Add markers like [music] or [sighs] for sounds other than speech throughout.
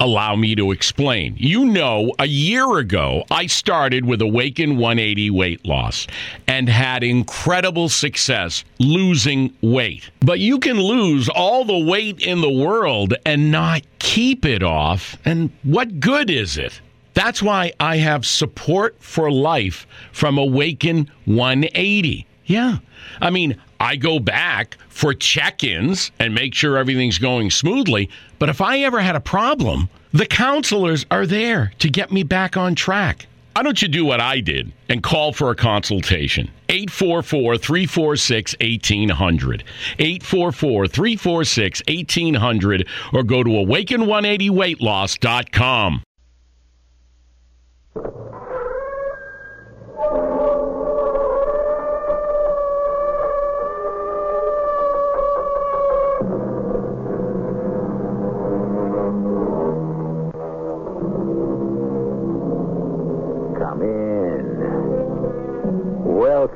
Allow me to explain. You know, a year ago, I started with Awaken 180 weight loss and had incredible success losing weight. But you can lose all the weight in the world and not keep it off. And what good is it? That's why I have support for life from Awaken 180. Yeah. I mean, I go back for check ins and make sure everything's going smoothly. But if I ever had a problem, the counselors are there to get me back on track. Why don't you do what I did and call for a consultation? 844 346 1800. 844 346 1800 or go to awaken180weightloss.com.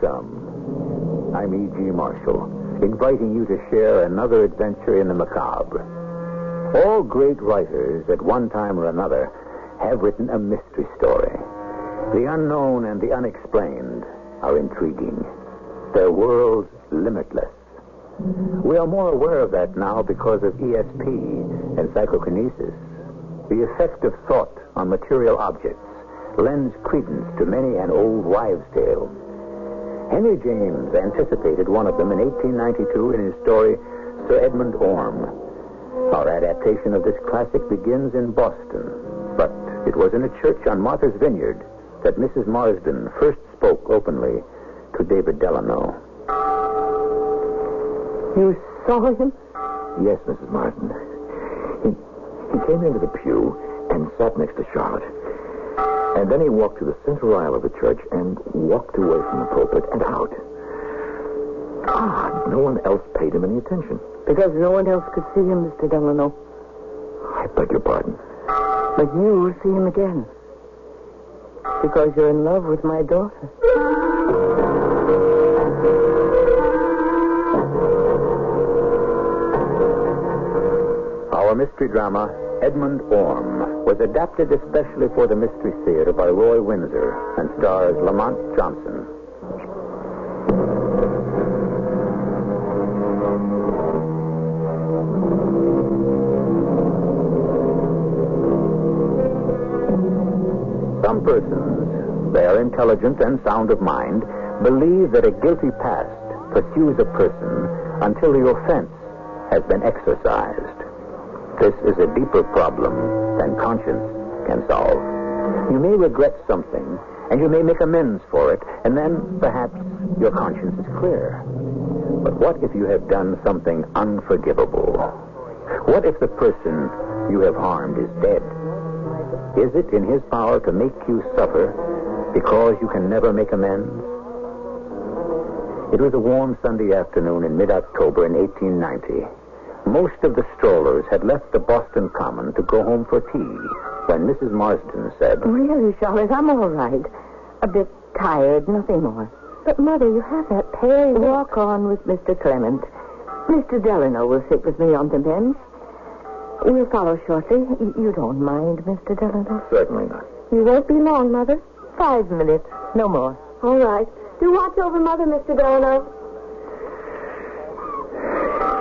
I'm E.G. Marshall, inviting you to share another adventure in the macabre. All great writers, at one time or another, have written a mystery story. The unknown and the unexplained are intriguing. Their worlds limitless. We are more aware of that now because of ESP and psychokinesis. The effect of thought on material objects lends credence to many an old wives' tale. Henry James anticipated one of them in 1892 in his story Sir Edmund Orme. Our adaptation of this classic begins in Boston, but it was in a church on Martha's Vineyard that Mrs. Marsden first spoke openly to David Delano. You saw him? Yes, Mrs. Marsden. He, he came into the pew and sat next to Charlotte. And then he walked to the center aisle of the church and walked away from the pulpit and out. Ah, no one else paid him any attention. Because no one else could see him, Mr. Delano. I beg your pardon. But you will see him again. Because you're in love with my daughter. Mystery drama, Edmund Orme, was adapted especially for the Mystery Theater by Roy Windsor and stars Lamont Johnson. Some persons, they are intelligent and sound of mind, believe that a guilty past pursues a person until the offense has been exorcised. This is a deeper problem than conscience can solve. You may regret something, and you may make amends for it, and then perhaps your conscience is clear. But what if you have done something unforgivable? What if the person you have harmed is dead? Is it in his power to make you suffer because you can never make amends? It was a warm Sunday afternoon in mid-October in 1890. Most of the strollers had left the Boston Common to go home for tea when Mrs. Marsden said, Really, Charlotte, I'm all right. A bit tired, nothing more. But, Mother, you have that pale... Walk on with Mr. Clement. Mr. Delano will sit with me on the bench. We'll follow shortly. You don't mind, Mr. Delano? Certainly not. You won't be long, Mother. Five minutes, no more. All right. Do watch over Mother, Mr. Delano.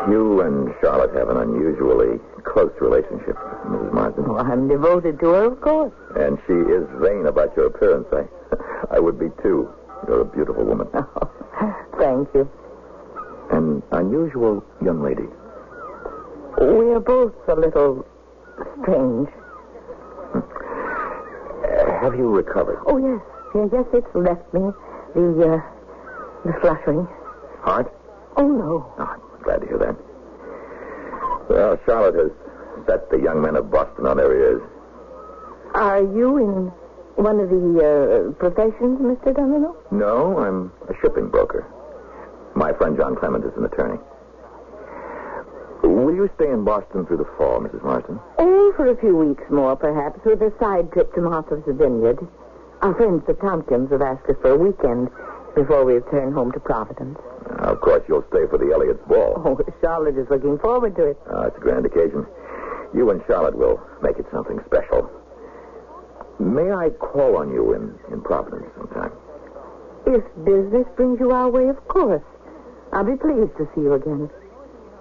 You and Charlotte have an unusually close relationship, Mrs. Marsden. Oh, I'm devoted to her, of course. And she is vain about your appearance. I, I would be too. You're a beautiful woman. [laughs] Thank you. An unusual young lady. We are both a little strange. Uh, have you recovered? Oh, yes. Yes, yes, it's left me. The, uh, the fluttering. Heart? Oh, no. Oh, I'm glad to hear that. Well, Charlotte has set the young men of Boston on their ears. Are you in one of the uh, professions, Mr. Delano? No, I'm a shipping broker. My friend John Clement is an attorney. Will you stay in Boston through the fall, Mrs. Marsden? Oh, for a few weeks more, perhaps, with a side trip to Martha's Vineyard. Our friends, the Tompkins, have asked us for a weekend before we return home to Providence. Uh, of course, you'll stay for the Elliott's ball. Oh, [laughs] Charlotte is looking forward to it. Uh, it's a grand occasion. You and Charlotte will make it something special. May I call on you in, in Providence sometime? If business brings you our way, of course. I'll be pleased to see you again.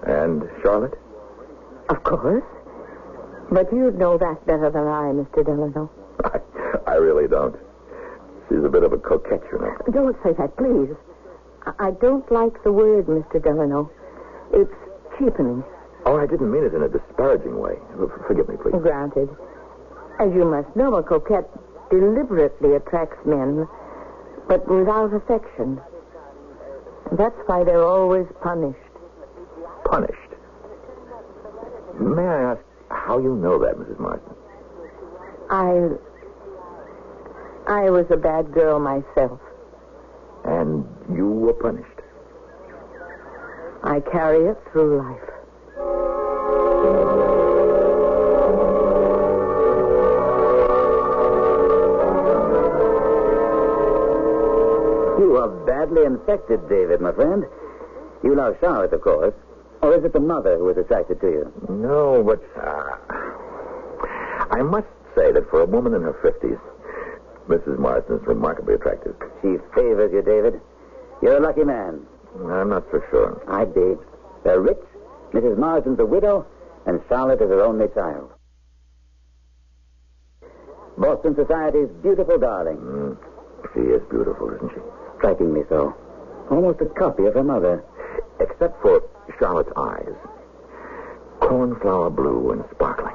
And Charlotte? Of course. But you'd know that better than I, Mr. Delano. I, [laughs] I really don't. She's a bit of a coquette, you know. Uh, don't say that, please. I, I don't like the word, Mr. Delano. It's cheapening. Oh, I didn't mean it in a disparaging way. Forgive me, please. Granted. As you must know, a coquette deliberately attracts men, but without affection. That's why they're always punished. Punished? May I ask how you know that, Mrs. Marsden? I. I was a bad girl myself. And you were punished? I carry it through life. You are badly infected, David, my friend. You love Charlotte, of course. Or is it the mother who is attracted to you? No, but uh, I must say that for a woman in her 50s, Mrs. Marsden is remarkably attractive. She favors you, David. You're a lucky man. I'm not so sure. I'd be. They're rich. Mrs. Marsden's a widow, and Charlotte is her only child. Boston Society's beautiful darling. Mm, she is beautiful, isn't she? Strikingly so. Almost a copy of her mother. Except for Charlotte's eyes. Cornflower blue and sparkling.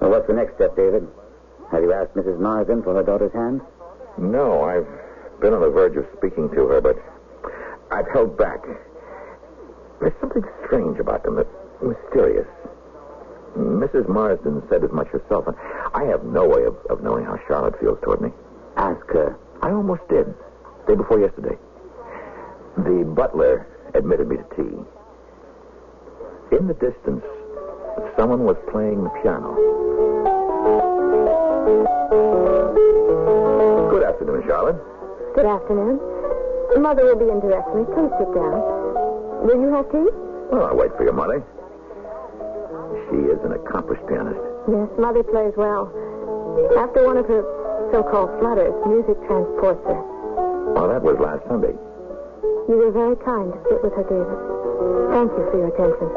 Well, what's the next step, David? Have you asked Mrs. Marsden for her daughter's hand? No, I've been on the verge of speaking to her, but I've held back. There's something strange about them, mysterious. Mrs. Marsden said as much herself, and I have no way of, of knowing how Charlotte feels toward me. Ask her. I almost did. Day before yesterday. The butler admitted me to tea. In the distance, someone was playing the piano. Good afternoon, Charlotte. Good afternoon. Mother will be in directly. Please sit down. Will you have tea? Well, I'll wait for your mother. She is an accomplished pianist. Yes, Mother plays well. After one of her so-called flutters, music transports her. Well, that was last Sunday. You were very kind to sit with her, David. Thank you for your attention.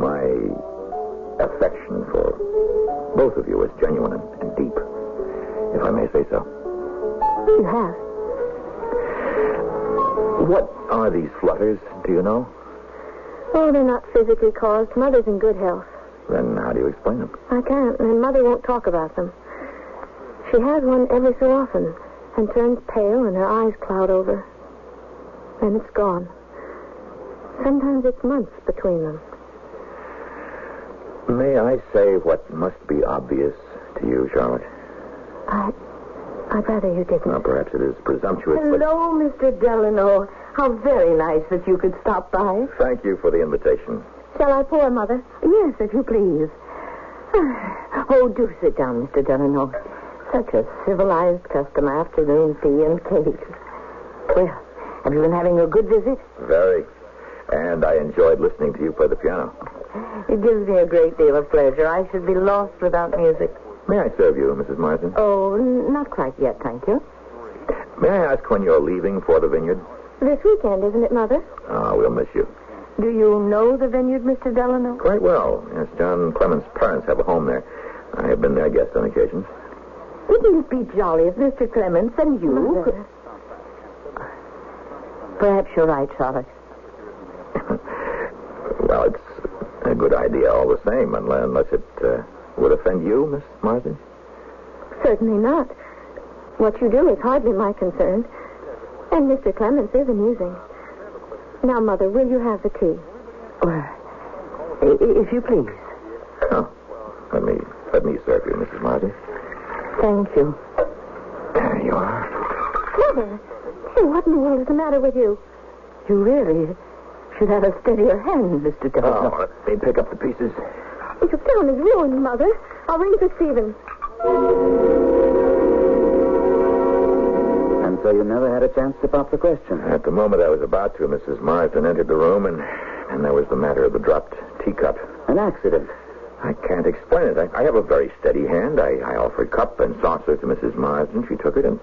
My affection for both of you is genuine and, and deep, if I may say so. You have. What are these flutters, do you know? Oh, they're not physically caused. Mother's in good health. Then how do you explain them? I can't, and Mother won't talk about them. She has one every so often and turns pale and her eyes cloud over. Then it's gone. Sometimes it's months between them. May I say what must be obvious to you, Charlotte? I, I'd rather you didn't. Well, perhaps it is presumptuous, but Hello, Mr. Delano. How very nice that you could stop by. thank you for the invitation. Shall I pour, Mother? Yes, if you please. [sighs] Oh, do sit down, Mr. Delano. Such a civilized custom afternoon tea and cake. Well, have you been having a good visit? Very. And I enjoyed listening to you play the piano. It gives me a great deal of pleasure. I should be lost without music. May I serve you, Mrs. Marsden? Oh, n- not quite yet, thank you. May I ask when you're leaving for the vineyard? This weekend, isn't it, Mother? Ah, we'll miss you. Do you know the vineyard, Mr. Delano? Quite well. Yes, John Clement's parents have a home there. I have been their guest on occasion. Wouldn't it be jolly if Mr. Clements and you could... Perhaps you're right, Charlotte. [laughs] Well, it's uh, good idea all the same, unless, unless it uh, would offend you, Miss Marsden. Certainly not. What you do is hardly my concern. And Mr. Clements is amusing. Now, Mother, will you have the tea? If you please. Oh, let me let me serve you, Mrs. Marsden. Thank you. There you are. Mother, say, what in the world is the matter with you? You really should have a steadier hand, Mr. Delano. Oh, let me pick up the pieces. Your gown is ruined, Mother. I'll ring for Stephen. And so you never had a chance to pop the question. At the moment I was about to, Mrs. Marsden entered the room, and and there was the matter of the dropped teacup. An accident. I can't explain it. I, I have a very steady hand. I, I offered cup and saucer to Mrs. Marsden. She took it and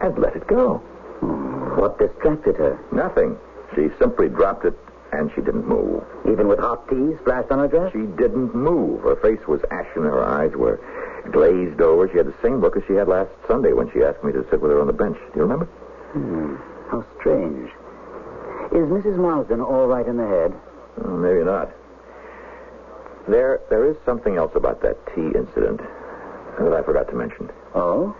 and let it go. Hmm. What distracted her? Nothing. She simply dropped it, and she didn't move. Even with hot tea splashed on her dress? She didn't move. Her face was ashen. Her eyes were glazed over. She had the same look as she had last Sunday when she asked me to sit with her on the bench. Do you remember? Hmm. How strange. Is Mrs. Marsden all right in the head? Oh, maybe not. There, there is something else about that tea incident that I forgot to mention. Oh?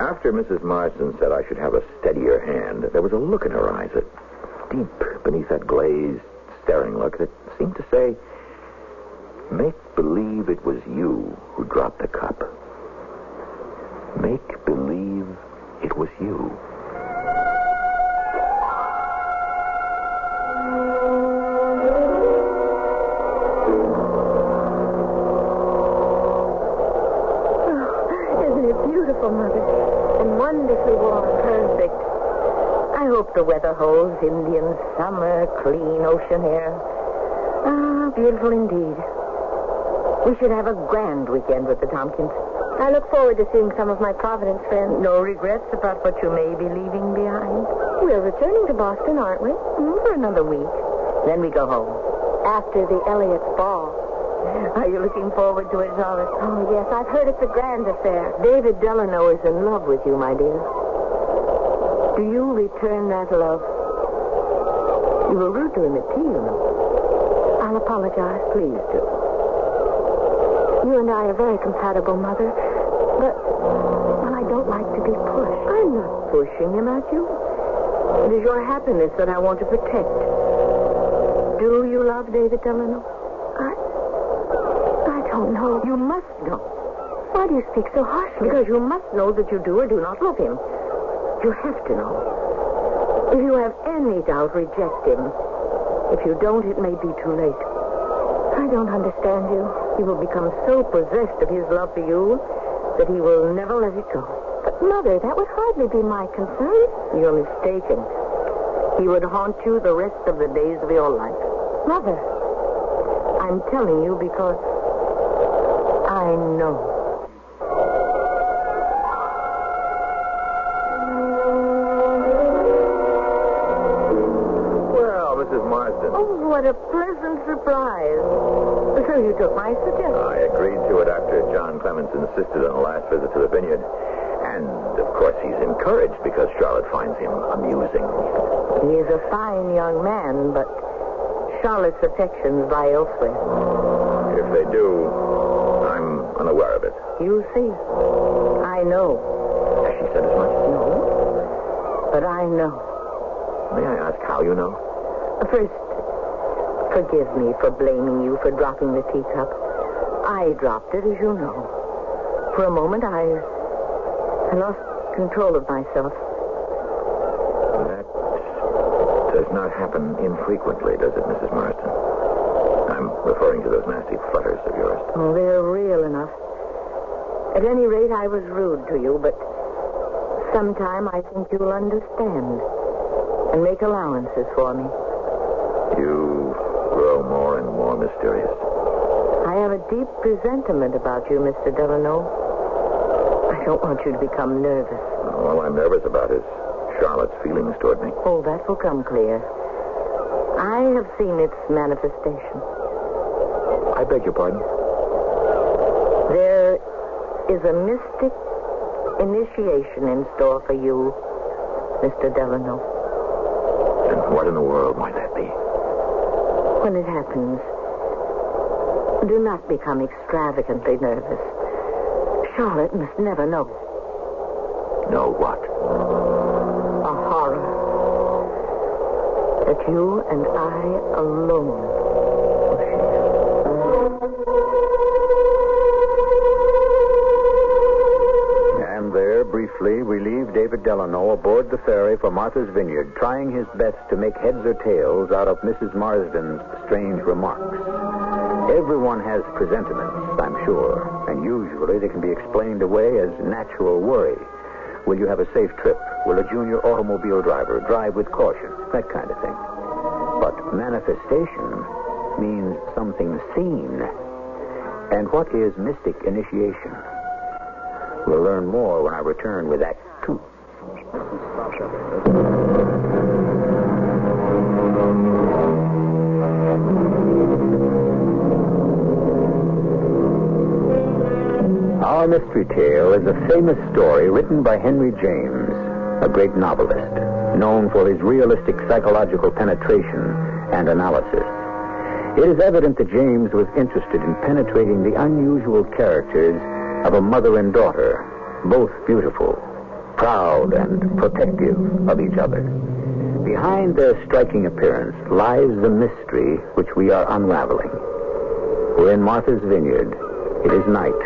After Mrs. Marsden said I should have a steadier hand, there was a look in her eyes, that deep beneath that glazed, staring look, that seemed to say, Make believe it was you who dropped the cup. Make believe it was you. The weather holds. Indian summer, clean ocean air. Ah, beautiful indeed. We should have a grand weekend with the Tompkins. I look forward to seeing some of my Providence friends. No regrets about what you may be leaving behind? We're returning to Boston, aren't we? Mm, for another week. Then we go home. After the Elliott's ball. Are you looking forward to it, Charlotte? Oh, yes. I've heard it's a grand affair. David Delano is in love with you, my dear. Do you return that love? You were rude to him at tea, you know. I'll apologize. Please do. You and I are very compatible, Mother. But, well, I don't like to be pushed. I'm not pushing him at you. It is your happiness that I want to protect. Do you love David Delano? I... I don't know. You must know. Why do you speak so harshly? Because you must know that you do or do not love him. You have to know. If you have any doubt, reject him. If you don't, it may be too late. I don't understand you. He will become so possessed of his love for you that he will never let it go. But, Mother, that would hardly be my concern. You're mistaken. He would haunt you the rest of the days of your life. Mother, I'm telling you because what a pleasant surprise. So you took my suggestion. I agreed to it after John Clemens insisted on the last visit to the vineyard. And, of course, he's encouraged because Charlotte finds him amusing. He is a fine young man, but Charlotte's affections lie elsewhere. Mm, if they do, I'm unaware of it. You see, I know. Has she said as much? No, but I know. May I ask how you know? First, forgive me for blaming you for dropping the teacup. I dropped it, as you know. For a moment, I, I lost control of myself. That does not happen infrequently, does it, Mrs. Marsden? I'm referring to those nasty flutters of yours. Oh, they're real enough. At any rate, I was rude to you, but sometime I think you'll understand and make allowances for me. You grow more and more mysterious. I have a deep presentiment about you, Mr. Delano. I don't want you to become nervous. All I'm nervous about is Charlotte's feelings toward me. Oh, that will come clear. I have seen its manifestation. I beg your pardon? There is a mystic initiation in store for you, Mr. Delano. And what in the world might? When it happens, Do not become extravagantly nervous. Charlotte must never know. Know what? A horror. That you and I alone we leave David Delano aboard the ferry for Martha's Vineyard, trying his best to make heads or tails out of Mrs. Marsden's strange remarks. Everyone has presentiments, I'm sure, and usually they can be explained away as natural worry. Will you have a safe trip? Will a junior automobile driver drive with caution? That kind of thing. But manifestation means something seen. And what is mystic initiation? We'll learn more when I return with Act Two. Our mystery tale is a famous story written by Henry James, a great novelist, known for his realistic psychological penetration and analysis. It is evident that James was interested in penetrating the unusual characters of a mother and daughter, both beautiful, proud, and protective of each other. Behind their striking appearance lies the mystery which we are unraveling. We're in Martha's Vineyard. It is night,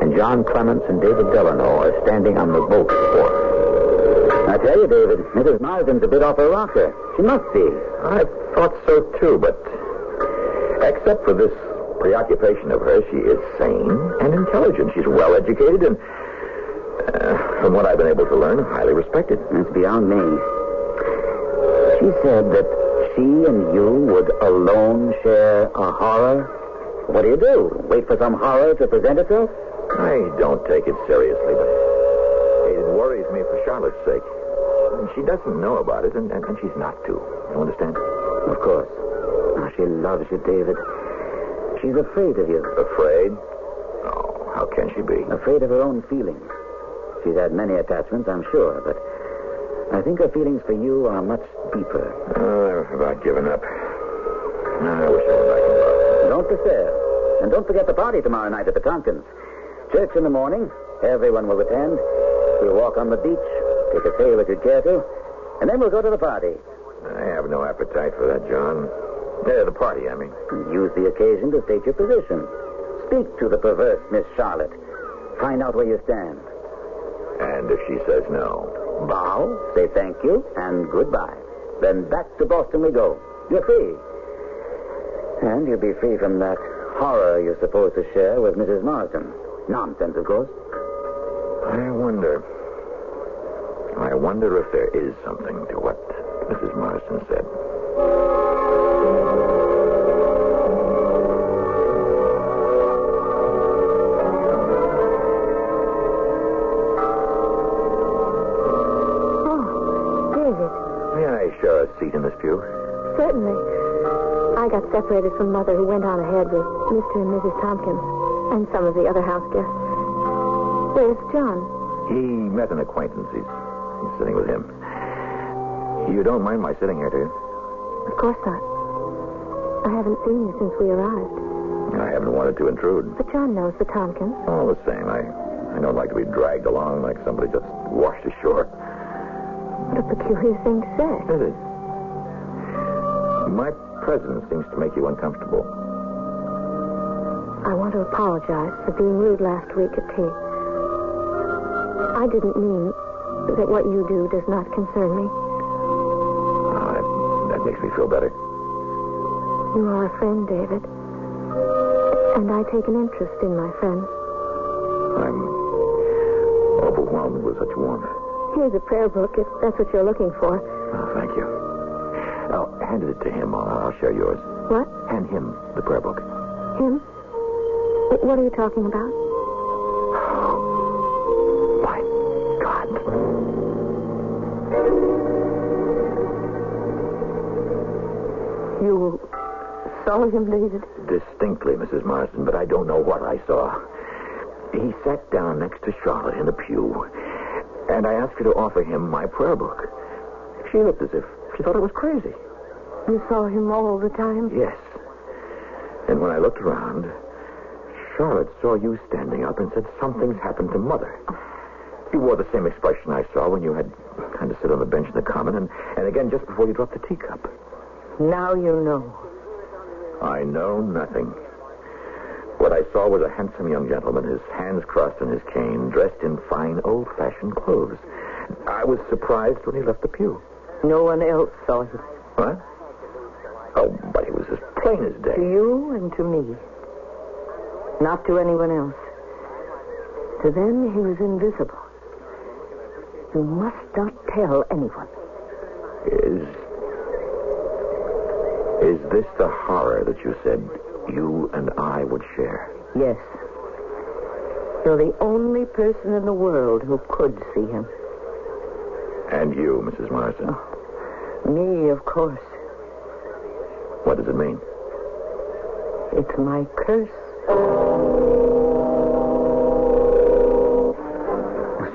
and John Clements and David Delano are standing on the boat wharf. I tell you, David, Mrs. Marsden's a bit off her rocker. She must be. I thought so too, but except for this preoccupation of her, she is sane and intelligent. She's well educated and, uh, from what I've been able to learn, highly respected. It's beyond me. She said that she and you would alone share a horror. What do you do? Wait for some horror to present itself? I don't take it seriously, but it worries me for Charlotte's sake. She doesn't know about it, and, and, and she's not to. You understand? Of course. Oh, she loves you, David. She's afraid of you. Afraid? Oh, how can she be? Afraid of her own feelings. She's had many attachments, I'm sure, but I think her feelings for you are much deeper. Oh, I've about given up. I wish I were back in Boston. Don't despair. And don't forget the party tomorrow night at the Tompkins. Church in the morning. Everyone will attend. We'll walk on the beach, take a sail if you care to, and then we'll go to the party. I have no appetite for that, John. Yeah, the party, I mean. Use the occasion to state your position. Speak to the perverse Miss Charlotte. Find out where you stand. And if she says no? Bow, say thank you, and goodbye. Then back to Boston we go. You're free. And you'll be free from that horror you're supposed to share with Mrs. Marsden. Nonsense, of course. I wonder. I wonder if there is something to what Mrs. Marsden said. Got separated from Mother, who went on ahead with Mr. and Mrs. Tompkins and some of the other house guests. Where's John? He met an acquaintance. He's, he's sitting with him. You don't mind my sitting here, do you? Of course not. I haven't seen you since we arrived. I haven't wanted to intrude. But John knows the Tompkins. All the same, I, I don't like to be dragged along like somebody just washed ashore. What a peculiar thing to say. Is it? My presence seems to make you uncomfortable. I want to apologize for being rude last week at tea. I didn't mean that what you do does not concern me. Oh, that, that makes me feel better. You are a friend, David. And I take an interest in my friends. I'm overwhelmed with such warmth. Here's a prayer book if that's what you're looking for. Oh, thank you. Now, hand it to him. I'll, I'll share yours. What? Hand him the prayer book. Him? What are you talking about? Oh, my God. You saw him, David? Distinctly, Mrs. Marsden, but I don't know what I saw. He sat down next to Charlotte in the pew, and I asked her to offer him my prayer book. She looked as if she thought I was crazy. You saw him all the time? Yes. And when I looked around, Charlotte saw you standing up and said something's happened to Mother. You wore the same expression I saw when you had kind of sit on the bench in the common, and, and again just before you dropped the teacup. Now you know. I know nothing. What I saw was a handsome young gentleman, his hands crossed on his cane, dressed in fine old-fashioned clothes. I was surprised when he left the pew. No one else saw him. What? Oh, but he was as plain as day. To you and to me. Not to anyone else. To them, he was invisible. You must not tell anyone. Is. Is this the horror that you said you and I would share? Yes. You're the only person in the world who could see him. And you, Mrs. Marsden. Oh, me, of course. What does it mean? It's my curse.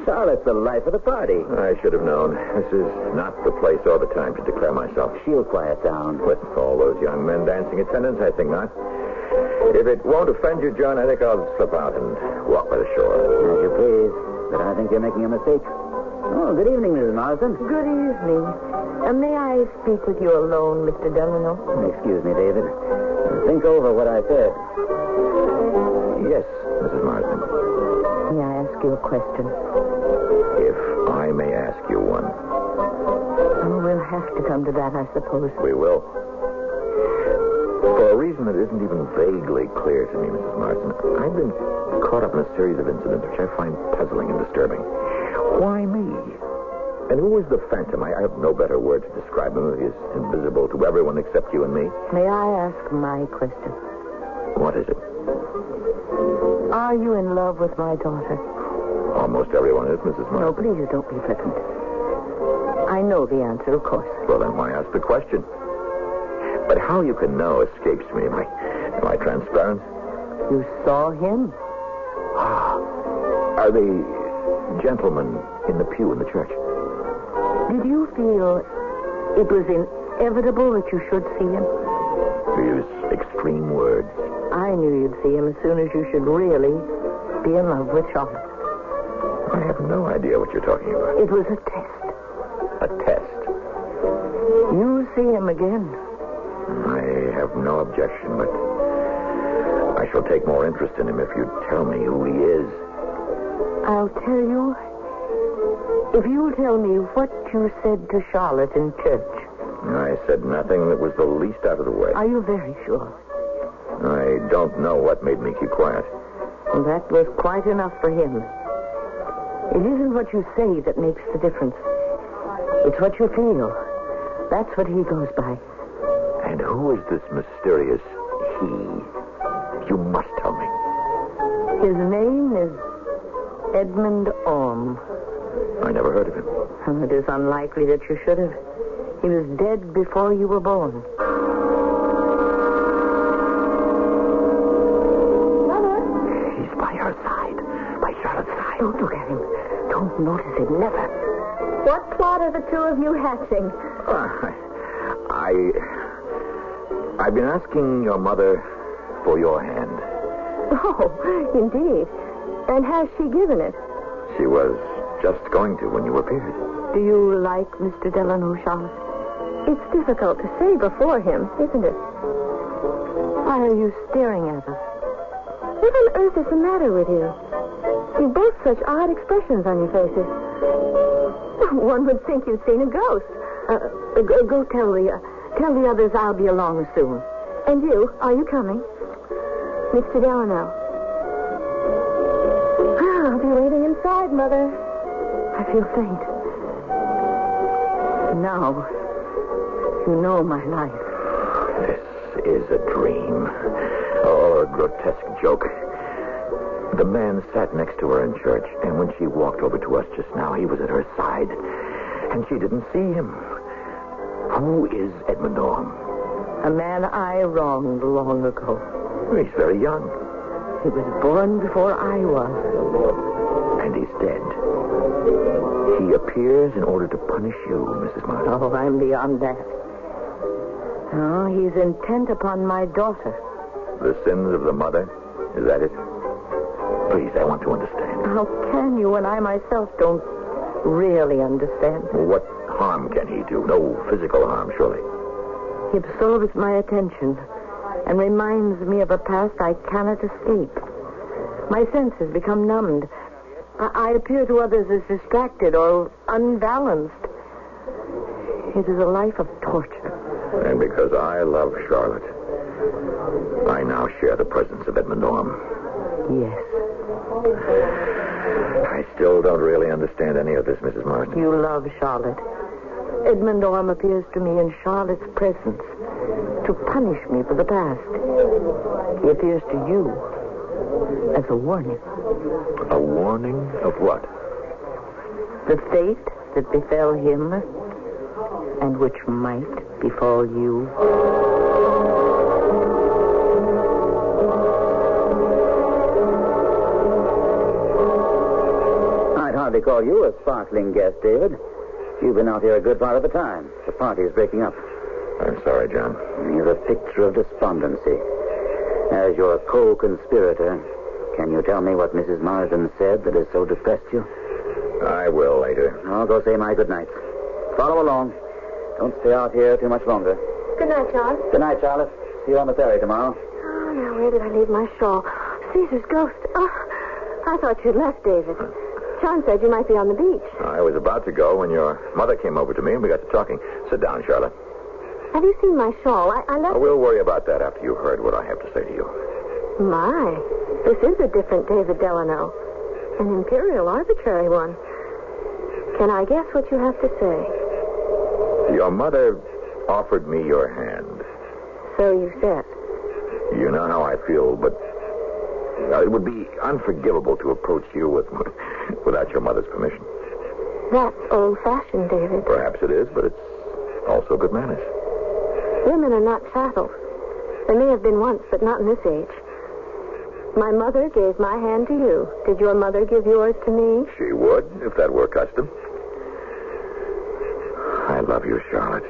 Charlotte's the life of the party. I should have known. This is not the place or the time to declare myself. She'll quiet down. With all those young men dancing attendance, I think not. If it won't offend you, John, I think I'll slip out and walk by the shore. As you please. But I think you're making a mistake. Oh, good evening, Mrs. Marsden. Good evening. Uh, may I speak with you alone, Mr. Delano? Excuse me, David. Think over what I said. Yes, Mrs. Marsden. May I ask you a question? If I may ask you one. Oh, we'll have to come to that, I suppose. We will. For a reason that isn't even vaguely clear to me, Mrs. Marsden, I've been caught up in a series of incidents which I find puzzling and disturbing. Why me? And who is the phantom? I, I have no better word to describe him. He is invisible to everyone except you and me. May I ask my question? What is it? Are you in love with my daughter? Almost everyone is, Mrs. No, Marsden. please don't be flippant. I know the answer, of course. Well, then why ask the question? But how you can know escapes me. Am I, am I transparent? You saw him? Ah, are the gentlemen in the pew in the church? Did you feel it was inevitable that you should see him? To use extreme words. I knew you'd see him as soon as you should really be in love with Charlotte. I have no idea what you're talking about. It was a test. A test. You see him again. I have no objection, but I shall take more interest in him if you tell me who he is. I'll tell you if you'll tell me what you said to Charlotte in church. I said nothing that was the least out of the way. Are you very sure? I don't know what made me keep quiet. Well, that was quite enough for him. It isn't what you say that makes the difference. It's what you feel. That's what he goes by. And who is this mysterious he? You must tell me. His name is Edmund Orme. I never heard of him. Oh, It is unlikely that you should have. He was dead before you were born. Mother? He's by her side. By Charlotte's side. Don't look at him. Don't notice him. Never. What plot are the two of you hatching? Uh, [laughs] I. I've been asking your mother for your hand. Oh, indeed. And has she given it? She was just going to when you appeared. Do you like Mr. Delano, Charlotte? It's difficult to say before him, isn't it? Why are you staring at us? What on earth is the matter with you? You've both such odd expressions on your faces. One would think you'd seen a ghost. Uh, go, go tell the uh, tell the others I'll be along soon. And you, are you coming? Mr. Delano. I'll be waiting inside, Mother. I feel faint. Now, you know my life. This is a dream. Or a grotesque joke. The man sat next to her in church, and when she walked over to us just now, he was at her side. And she didn't see him. Who is Edmund Orme? A man I wronged long ago. He's very young. He was born before I was. And he's dead. He appears in order to punish you, Mrs. Marsden. Oh, I'm beyond that. Oh, he's intent upon my daughter. The sins of the mother, Is that it? Please, I want to understand. How can you when I myself don't really understand? What harm can he do? No physical harm, surely. He absorbs my attention and reminds me of a past I cannot escape. My senses become numbed. I, I appear to others as distracted or unbalanced. It is a life of torture. And because I love Charlotte, I now share the presence of Edmund Orme. Yes. I still don't really understand any of this, Mrs. Marsden. You love Charlotte. Edmund Orme appears to me in Charlotte's presence to punish me for the past. He appears to you as a warning. A warning of what? The fate that befell him and which might befall you. I'd hardly call you a sparkling guest, David. You've been out here a good part of the time. The party is breaking up. I'm sorry, John. You're a picture of despondency. As your co-conspirator, can you tell me what Mrs. Marsden said that has so depressed you? I will later. I'll go say my good night. Follow along. Don't stay out here too much longer. Good night, Charles. Good night, Charlotte. See you on the ferry tomorrow. Oh, now where did I leave my shawl? Caesar's ghost. Oh, I thought you'd left, David. John said you might be on the beach. I was about to go when your mother came over to me and we got to talking. Sit down, Charlotte. Have you seen my shawl? I, I left. Oh, we'll worry about that after you've heard what I have to say to you. My, this is a different David Delano. An imperial arbitrary one. Can I guess what you have to say? Your mother offered me your hand. So you said. You know how I feel, but uh, it would be unforgivable to approach you with [laughs] without your mother's permission. That's old-fashioned, David. Perhaps it is, but it's also good manners. Women are not chattels. They may have been once, but not in this age. My mother gave my hand to you. Did your mother give yours to me? She would, if that were custom. I love you, Charlotte.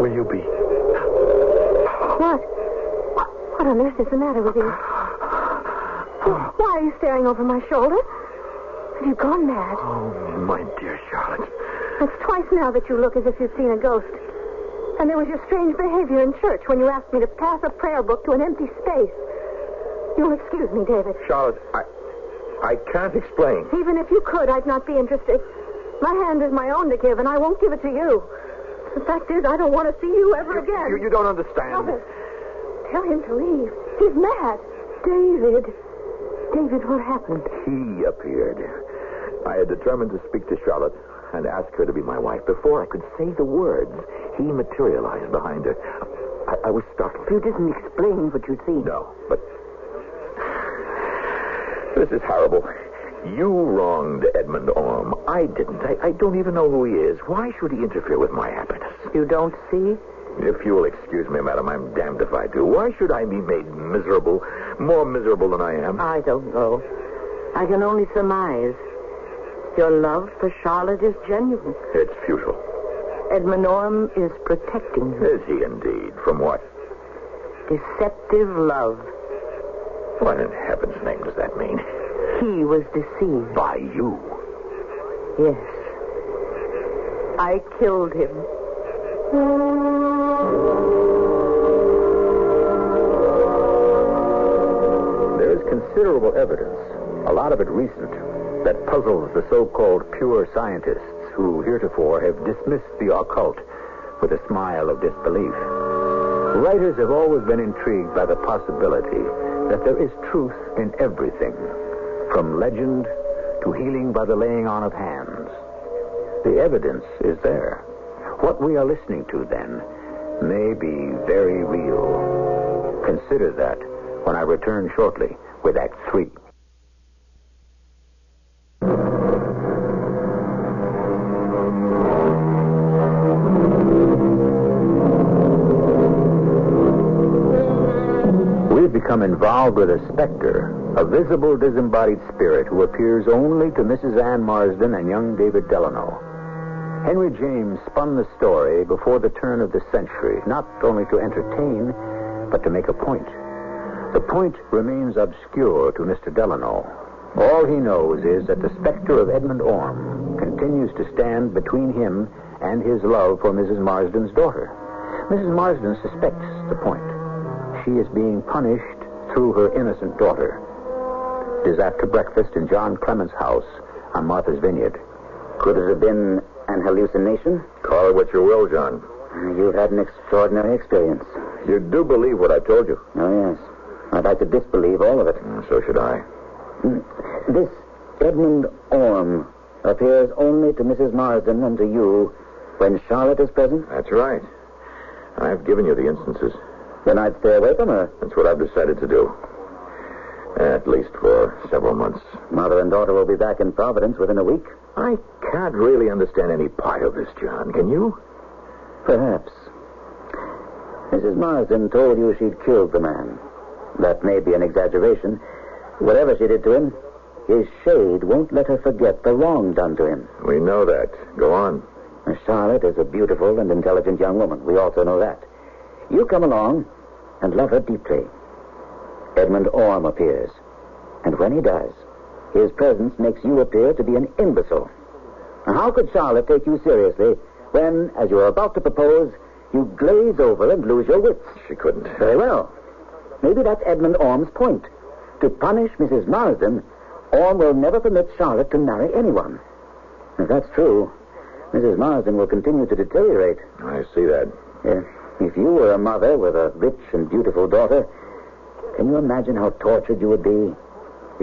Will you be? What? What on earth is the matter with you? Why are you staring over my shoulder? Have you gone mad? Oh, my dear Charlotte. It's twice now that you look as if you've seen a ghost. And there was your strange behavior in church when you asked me to pass a prayer book to an empty space. You'll excuse me, David. Charlotte, I I can't explain. Even if you could, I'd not be interested. My hand is my own to give, and I won't give it to you. The fact is, I don't want to see you ever again. You, you don't understand. It. Tell him to leave. He's mad. David. David, what happened? He appeared. I had determined to speak to Charlotte and ask her to be my wife. Before I could say the words, he materialized behind her. I, I was startled. You didn't explain what you'd seen. No, but this is horrible. You wronged Edmund Orme. I didn't. I, I don't even know who he is. Why should he interfere with my happiness? You don't see? If you'll excuse me, madam, I'm damned if I do. Why should I be made miserable, more miserable than I am? I don't know. I can only surmise. Your love for Charlotte is genuine. It's futile. Edmund Orme is protecting her. Is he indeed? From what? Deceptive love. What in heaven's name does that mean? He was deceived. By you. Yes. I killed him. There is considerable evidence, a lot of it recent, that puzzles the so-called pure scientists who heretofore have dismissed the occult with a smile of disbelief. Writers have always been intrigued by the possibility that there is truth in everything, from legend to healing by the laying on of hands. The evidence is there. What we are listening to, then, may be very real. Consider that when I return shortly with Act Three. Become involved with a specter, a visible disembodied spirit who appears only to Mrs. Ann Marsden and young David Delano. Henry James spun the story before the turn of the century, not only to entertain, but to make a point. The point remains obscure to Mr. Delano. All he knows is that the specter of Edmund Orme continues to stand between him and his love for Mrs. Marsden's daughter. Mrs. Marsden suspects the point. She is being punished through her innocent daughter. It is after breakfast in John Clement's house on Martha's Vineyard. Could it have been an hallucination? Call it what you will, John. You've had an extraordinary experience. You do believe what I've told you? Oh, yes. I'd like to disbelieve all of it. Mm, So should I. This Edmund Orme appears only to Mrs. Marsden and to you when Charlotte is present? That's right. I've given you the instances. Then I'd stay away from her. That's what I've decided to do. At least for several months. Mother and daughter will be back in Providence within a week. I can't really understand any part of this, John. Can you? Perhaps. Mrs. Marsden told you she'd killed the man. That may be an exaggeration. Whatever she did to him, his shade won't let her forget the wrong done to him. We know that. Go on. Charlotte is a beautiful and intelligent young woman. We also know that. You come along and love her deeply. Edmund Orme appears. And when he does, his presence makes you appear to be an imbecile. Now, how could Charlotte take you seriously when, as you are about to propose, you glaze over and lose your wits? She couldn't. Very well. Maybe that's Edmund Orme's point. To punish Mrs. Marsden, Orme will never permit Charlotte to marry anyone. If that's true, Mrs. Marsden will continue to deteriorate. I see that. If, if you were a mother with a rich and beautiful daughter, can you imagine how tortured you would be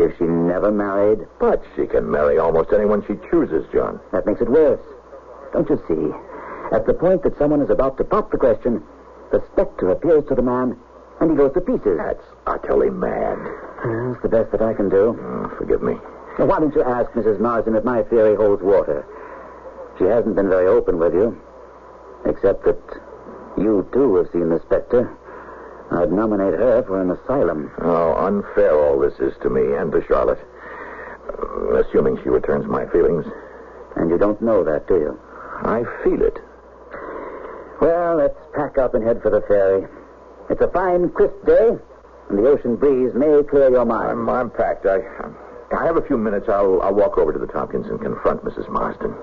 if she never married? But she can marry almost anyone she chooses, John. That makes it worse. Don't you see? At the point that someone is about to pop the question, the specter appears to the man, and he goes to pieces. That's utterly mad. That's the best that I can do. Oh, forgive me. Now, why don't you ask Mrs. Marsden if my theory holds water? She hasn't been very open with you, except that you, too, have seen the specter. I'd nominate her for an asylum. How unfair all this is to me and to Charlotte. Uh, assuming she returns my feelings. And you don't know that, do you? I feel it. Well, let's pack up and head for the ferry. It's a fine, crisp day, and the ocean breeze may clear your mind. I'm, I'm packed. I, I have a few minutes. I'll, I'll walk over to the Tompkins and confront Mrs. Marsden.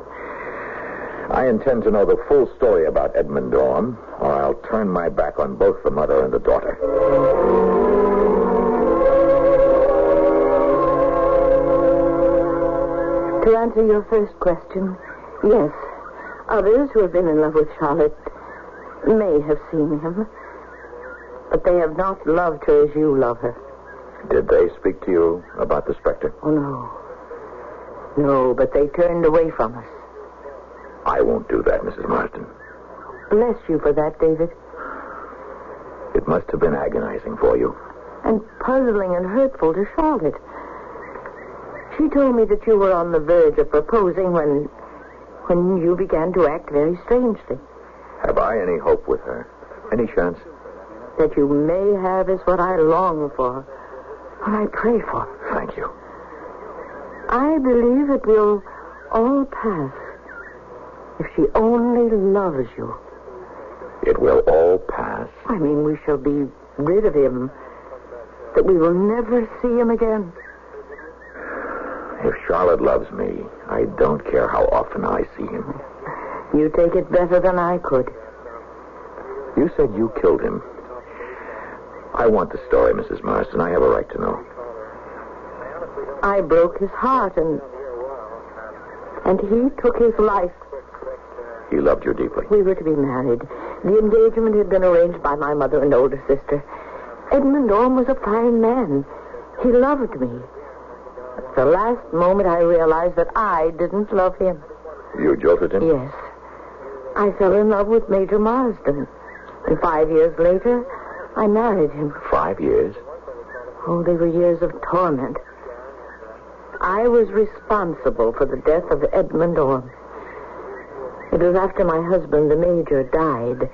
I intend to know the full story about Edmund Orme, or I'll turn my back on both the mother and the daughter. To answer your first question, yes. Others who have been in love with Charlotte may have seen him, but they have not loved her as you love her. Did they speak to you about the specter? Oh, no. No, but they turned away from us. I won't do that, Mrs. Marsden. Bless you for that, David. It must have been agonizing for you. And puzzling and hurtful to Charlotte. She told me that you were on the verge of proposing when when you began to act very strangely. Have I any hope with her? Any chance? That you may have is what I long for, what I pray for. Thank you. I believe it will all pass if she only loves you. It will all pass. I mean, we shall be rid of him, that we will never see him again. If Charlotte loves me, I don't care how often I see him. You take it better than I could. You said you killed him. I want the story, Mrs. Marsden. I have a right to know. I broke his heart and and he took his life. He loved you deeply. We were to be married. The engagement had been arranged by my mother and older sister. Edmund Orme was a fine man. He loved me. At the last moment, I realized that I didn't love him. You jilted him? Yes. I fell in love with Major Marsden. And five years later, I married him. Five years? Oh, they were years of torment. I was responsible for the death of Edmund Orme. It was after my husband, the Major, died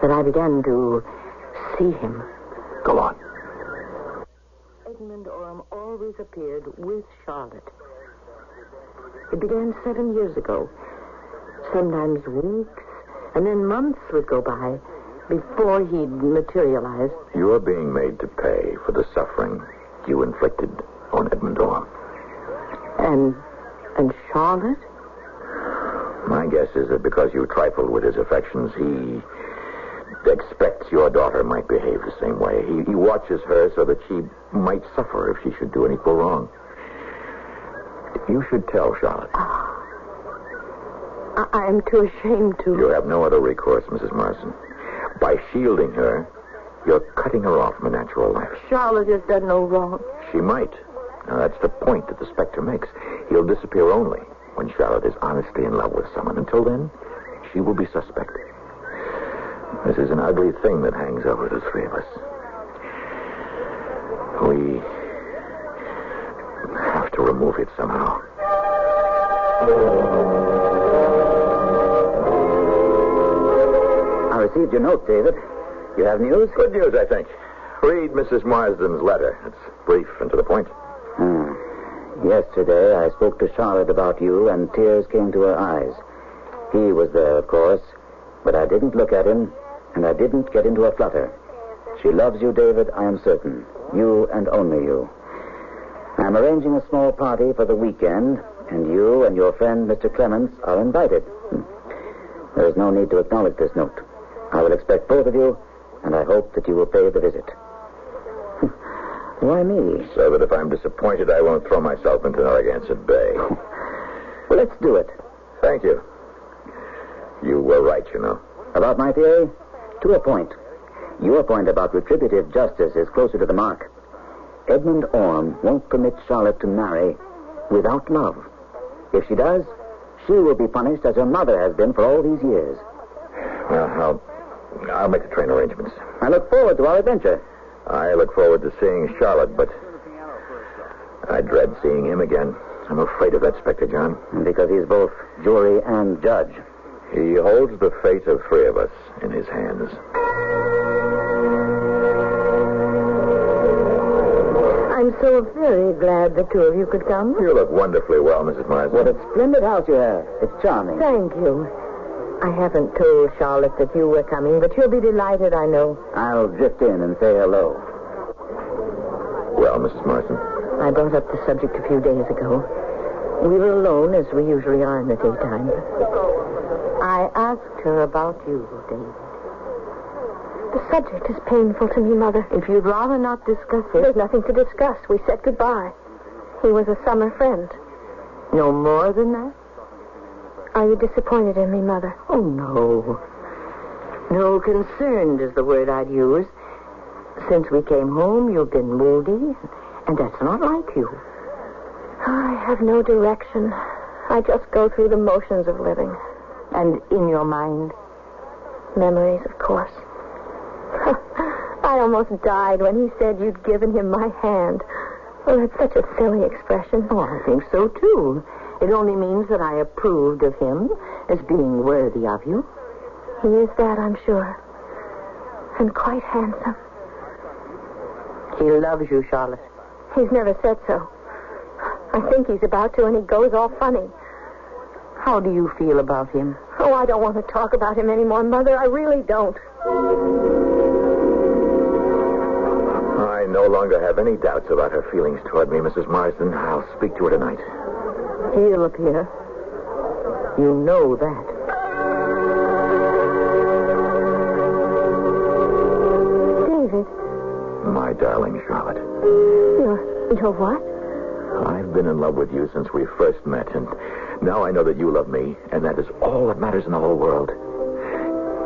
that I began to see him. Go on. Edmund Orme always appeared with Charlotte. It began seven years ago. Sometimes weeks, and then months would go by before he'd materialized. You're being made to pay for the suffering you inflicted on Edmund Orme. And and Charlotte? My guess is that because you trifled with his affections, he expects your daughter might behave the same way. He, he watches her so that she might suffer if she should do an equal wrong. You should tell Charlotte. Ah. I, I'm too ashamed to. You have no other recourse, Mrs. Marsden. By shielding her, you're cutting her off from a natural life. Charlotte has done no wrong. She might. Now, that's the point that the specter makes. He'll disappear only when Charlotte is honestly in love with someone. Until then, she will be suspect. This is an ugly thing that hangs over the three of us. We have to remove it somehow. I received your note, David. You have news? Good news, I think. Read Mrs. Marsden's letter. It's brief and to the point. Yesterday, I spoke to Charlotte about you, and tears came to her eyes. He was there, of course, but I didn't look at him, and I didn't get into a flutter. She loves you, David, I am certain. You and only you. I'm arranging a small party for the weekend, and you and your friend, Mr. Clements, are invited. Hmm. There is no need to acknowledge this note. I will expect both of you, and I hope that you will pay the visit. Why me? So that if I'm disappointed, I won't throw myself into Narragansett Bay. [laughs] Well, let's do it. Thank you. You were right, you know. About my theory? To a point. Your point about retributive justice is closer to the mark. Edmund Orme won't permit Charlotte to marry without love. If she does, she will be punished as her mother has been for all these years. Well, I'll, I'll make the train arrangements. I look forward to our adventure. I look forward to seeing Charlotte, but I dread seeing him again. I'm afraid of that Spectre, John. Because he's both jury and judge. He holds the fate of three of us in his hands. I'm so very glad the two of you could come. You look wonderfully well, Mrs. Marsden. What a splendid house you have. It's charming. Thank you. I haven't told Charlotte that you were coming, but she'll be delighted, I know. I'll drift in and say hello. Well, Mrs. Marsden. I brought up the subject a few days ago. We were alone, as we usually are in the daytime. I asked her about you, David. The subject is painful to me, Mother. If you'd rather not discuss it. There's nothing to discuss. We said goodbye. He was a summer friend. No more than that? Are you disappointed in me, Mother? Oh, no. No, concerned is the word I'd use. Since we came home, you've been moody, and that's not like you. I have no direction. I just go through the motions of living. And in your mind? Memories, of course. [laughs] I almost died when he said you'd given him my hand. Oh, that's such a silly expression. Oh, I think so, too. It only means that I approved of him as being worthy of you. He is that, I'm sure. And quite handsome. He loves you, Charlotte. He's never said so. I think he's about to, and he goes all funny. How do you feel about him? Oh, I don't want to talk about him anymore, Mother. I really don't. I no longer have any doubts about her feelings toward me, Mrs. Marsden. I'll speak to her tonight. He'll appear. You know that. David, My darling Charlotte, you're, you're what? I've been in love with you since we first met, and now I know that you love me, and that is all that matters in the whole world.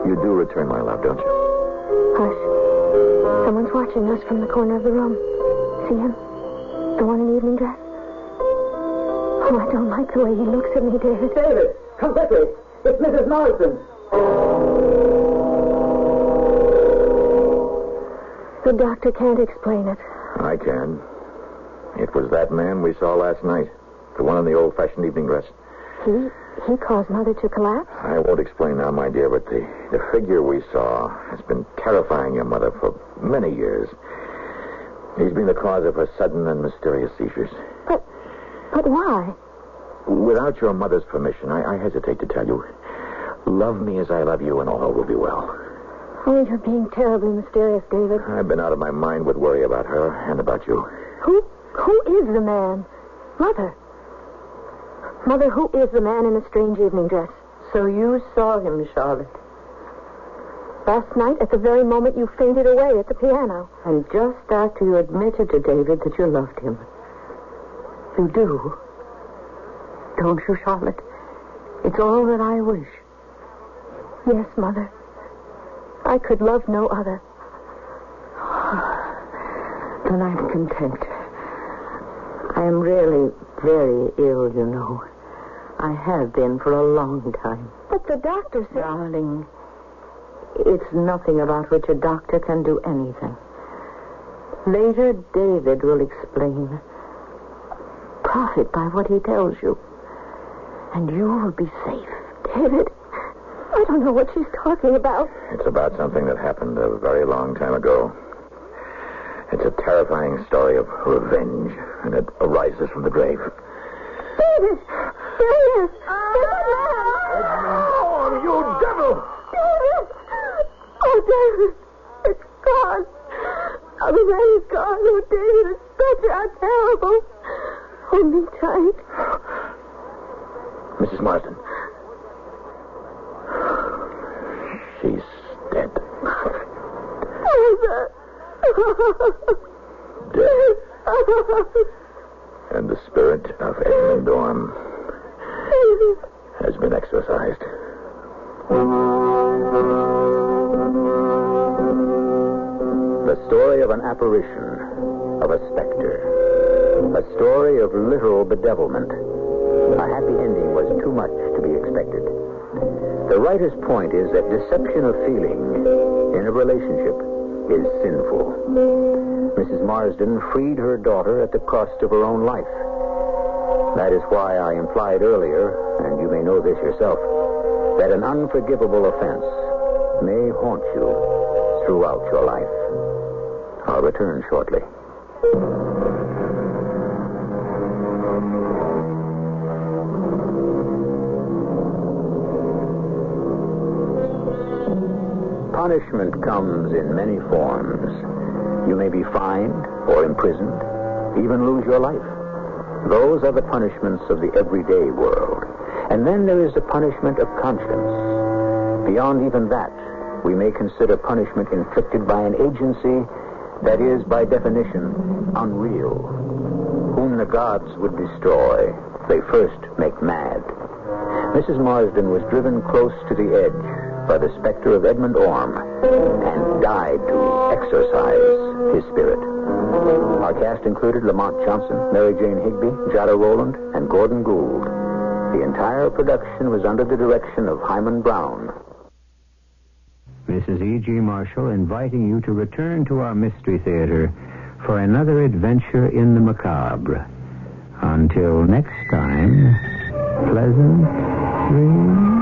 You do return my love, don't you? Hush. Someone's watching us from the corner of the room. See him? The one in evening dress? Oh, I don't like the way he looks at me, David. David, come quickly. It's Mrs. Marsden. The doctor can't explain it. I can. It was that man we saw last night, the one in the old-fashioned evening dress. He he caused Mother to collapse? I won't explain now, my dear, but the, the figure we saw has been terrifying your mother for many years. He's been the cause of her sudden and mysterious seizures. But but why? Without your mother's permission, I, I hesitate to tell you. Love me as I love you, and all will be well. Oh, you're being terribly mysterious, David. I've been out of my mind with worry about her and about you. Who who is the man? Mother. Mother, who is the man in the strange evening dress? So you saw him, Charlotte. Last night, at the very moment you fainted away at the piano. And just after you admitted to David that you loved him. You do. Don't you, Charlotte? It's all that I wish. Yes, Mother. I could love no other. Then I'm content. I am really very ill, you know. I have been for a long time. But the doctor said... Darling, it's nothing about which a doctor can do anything. Later, David will explain. Profit by what he tells you. And you will be safe. David, I don't know what she's talking about. It's about something that happened a very long time ago. It's a terrifying story of revenge, and it arises from the grave. David! There he is! There's! Oh, you devil! David! Oh, David! It's gone! Oh, the man is gone. Oh, David, it's such how terrible. Hold me tight. Mrs. Marsden. She's dead. Mother! Dead. And the spirit of Edmund Orme has been exorcised. The story of an apparition, of a specter. A story of literal bedevilment. A happy ending was too much to be expected. The writer's point is that deception of feeling in a relationship is sinful. Mrs. Marsden freed her daughter at the cost of her own life. That is why I implied earlier, and you may know this yourself, that an unforgivable offense may haunt you throughout your life. I'll return shortly. Punishment comes in many forms. You may be fined or imprisoned, even lose your life. Those are the punishments of the everyday world. And then there is the punishment of conscience. Beyond even that, we may consider punishment inflicted by an agency that is, by definition, unreal. Whom the gods would destroy, they first make mad. Mrs. Marsden was driven close to the edge by the specter of Edmund Orme and died to exorcise his spirit. Our cast included Lamont Johnson, Mary Jane Higby, Jada Rowland, and Gordon Gould. The entire production was under the direction of Himan Brown. Mrs. E.G. Marshall inviting you to return to our Mystery Theater for another adventure in the macabre. Until next time, pleasant dreams.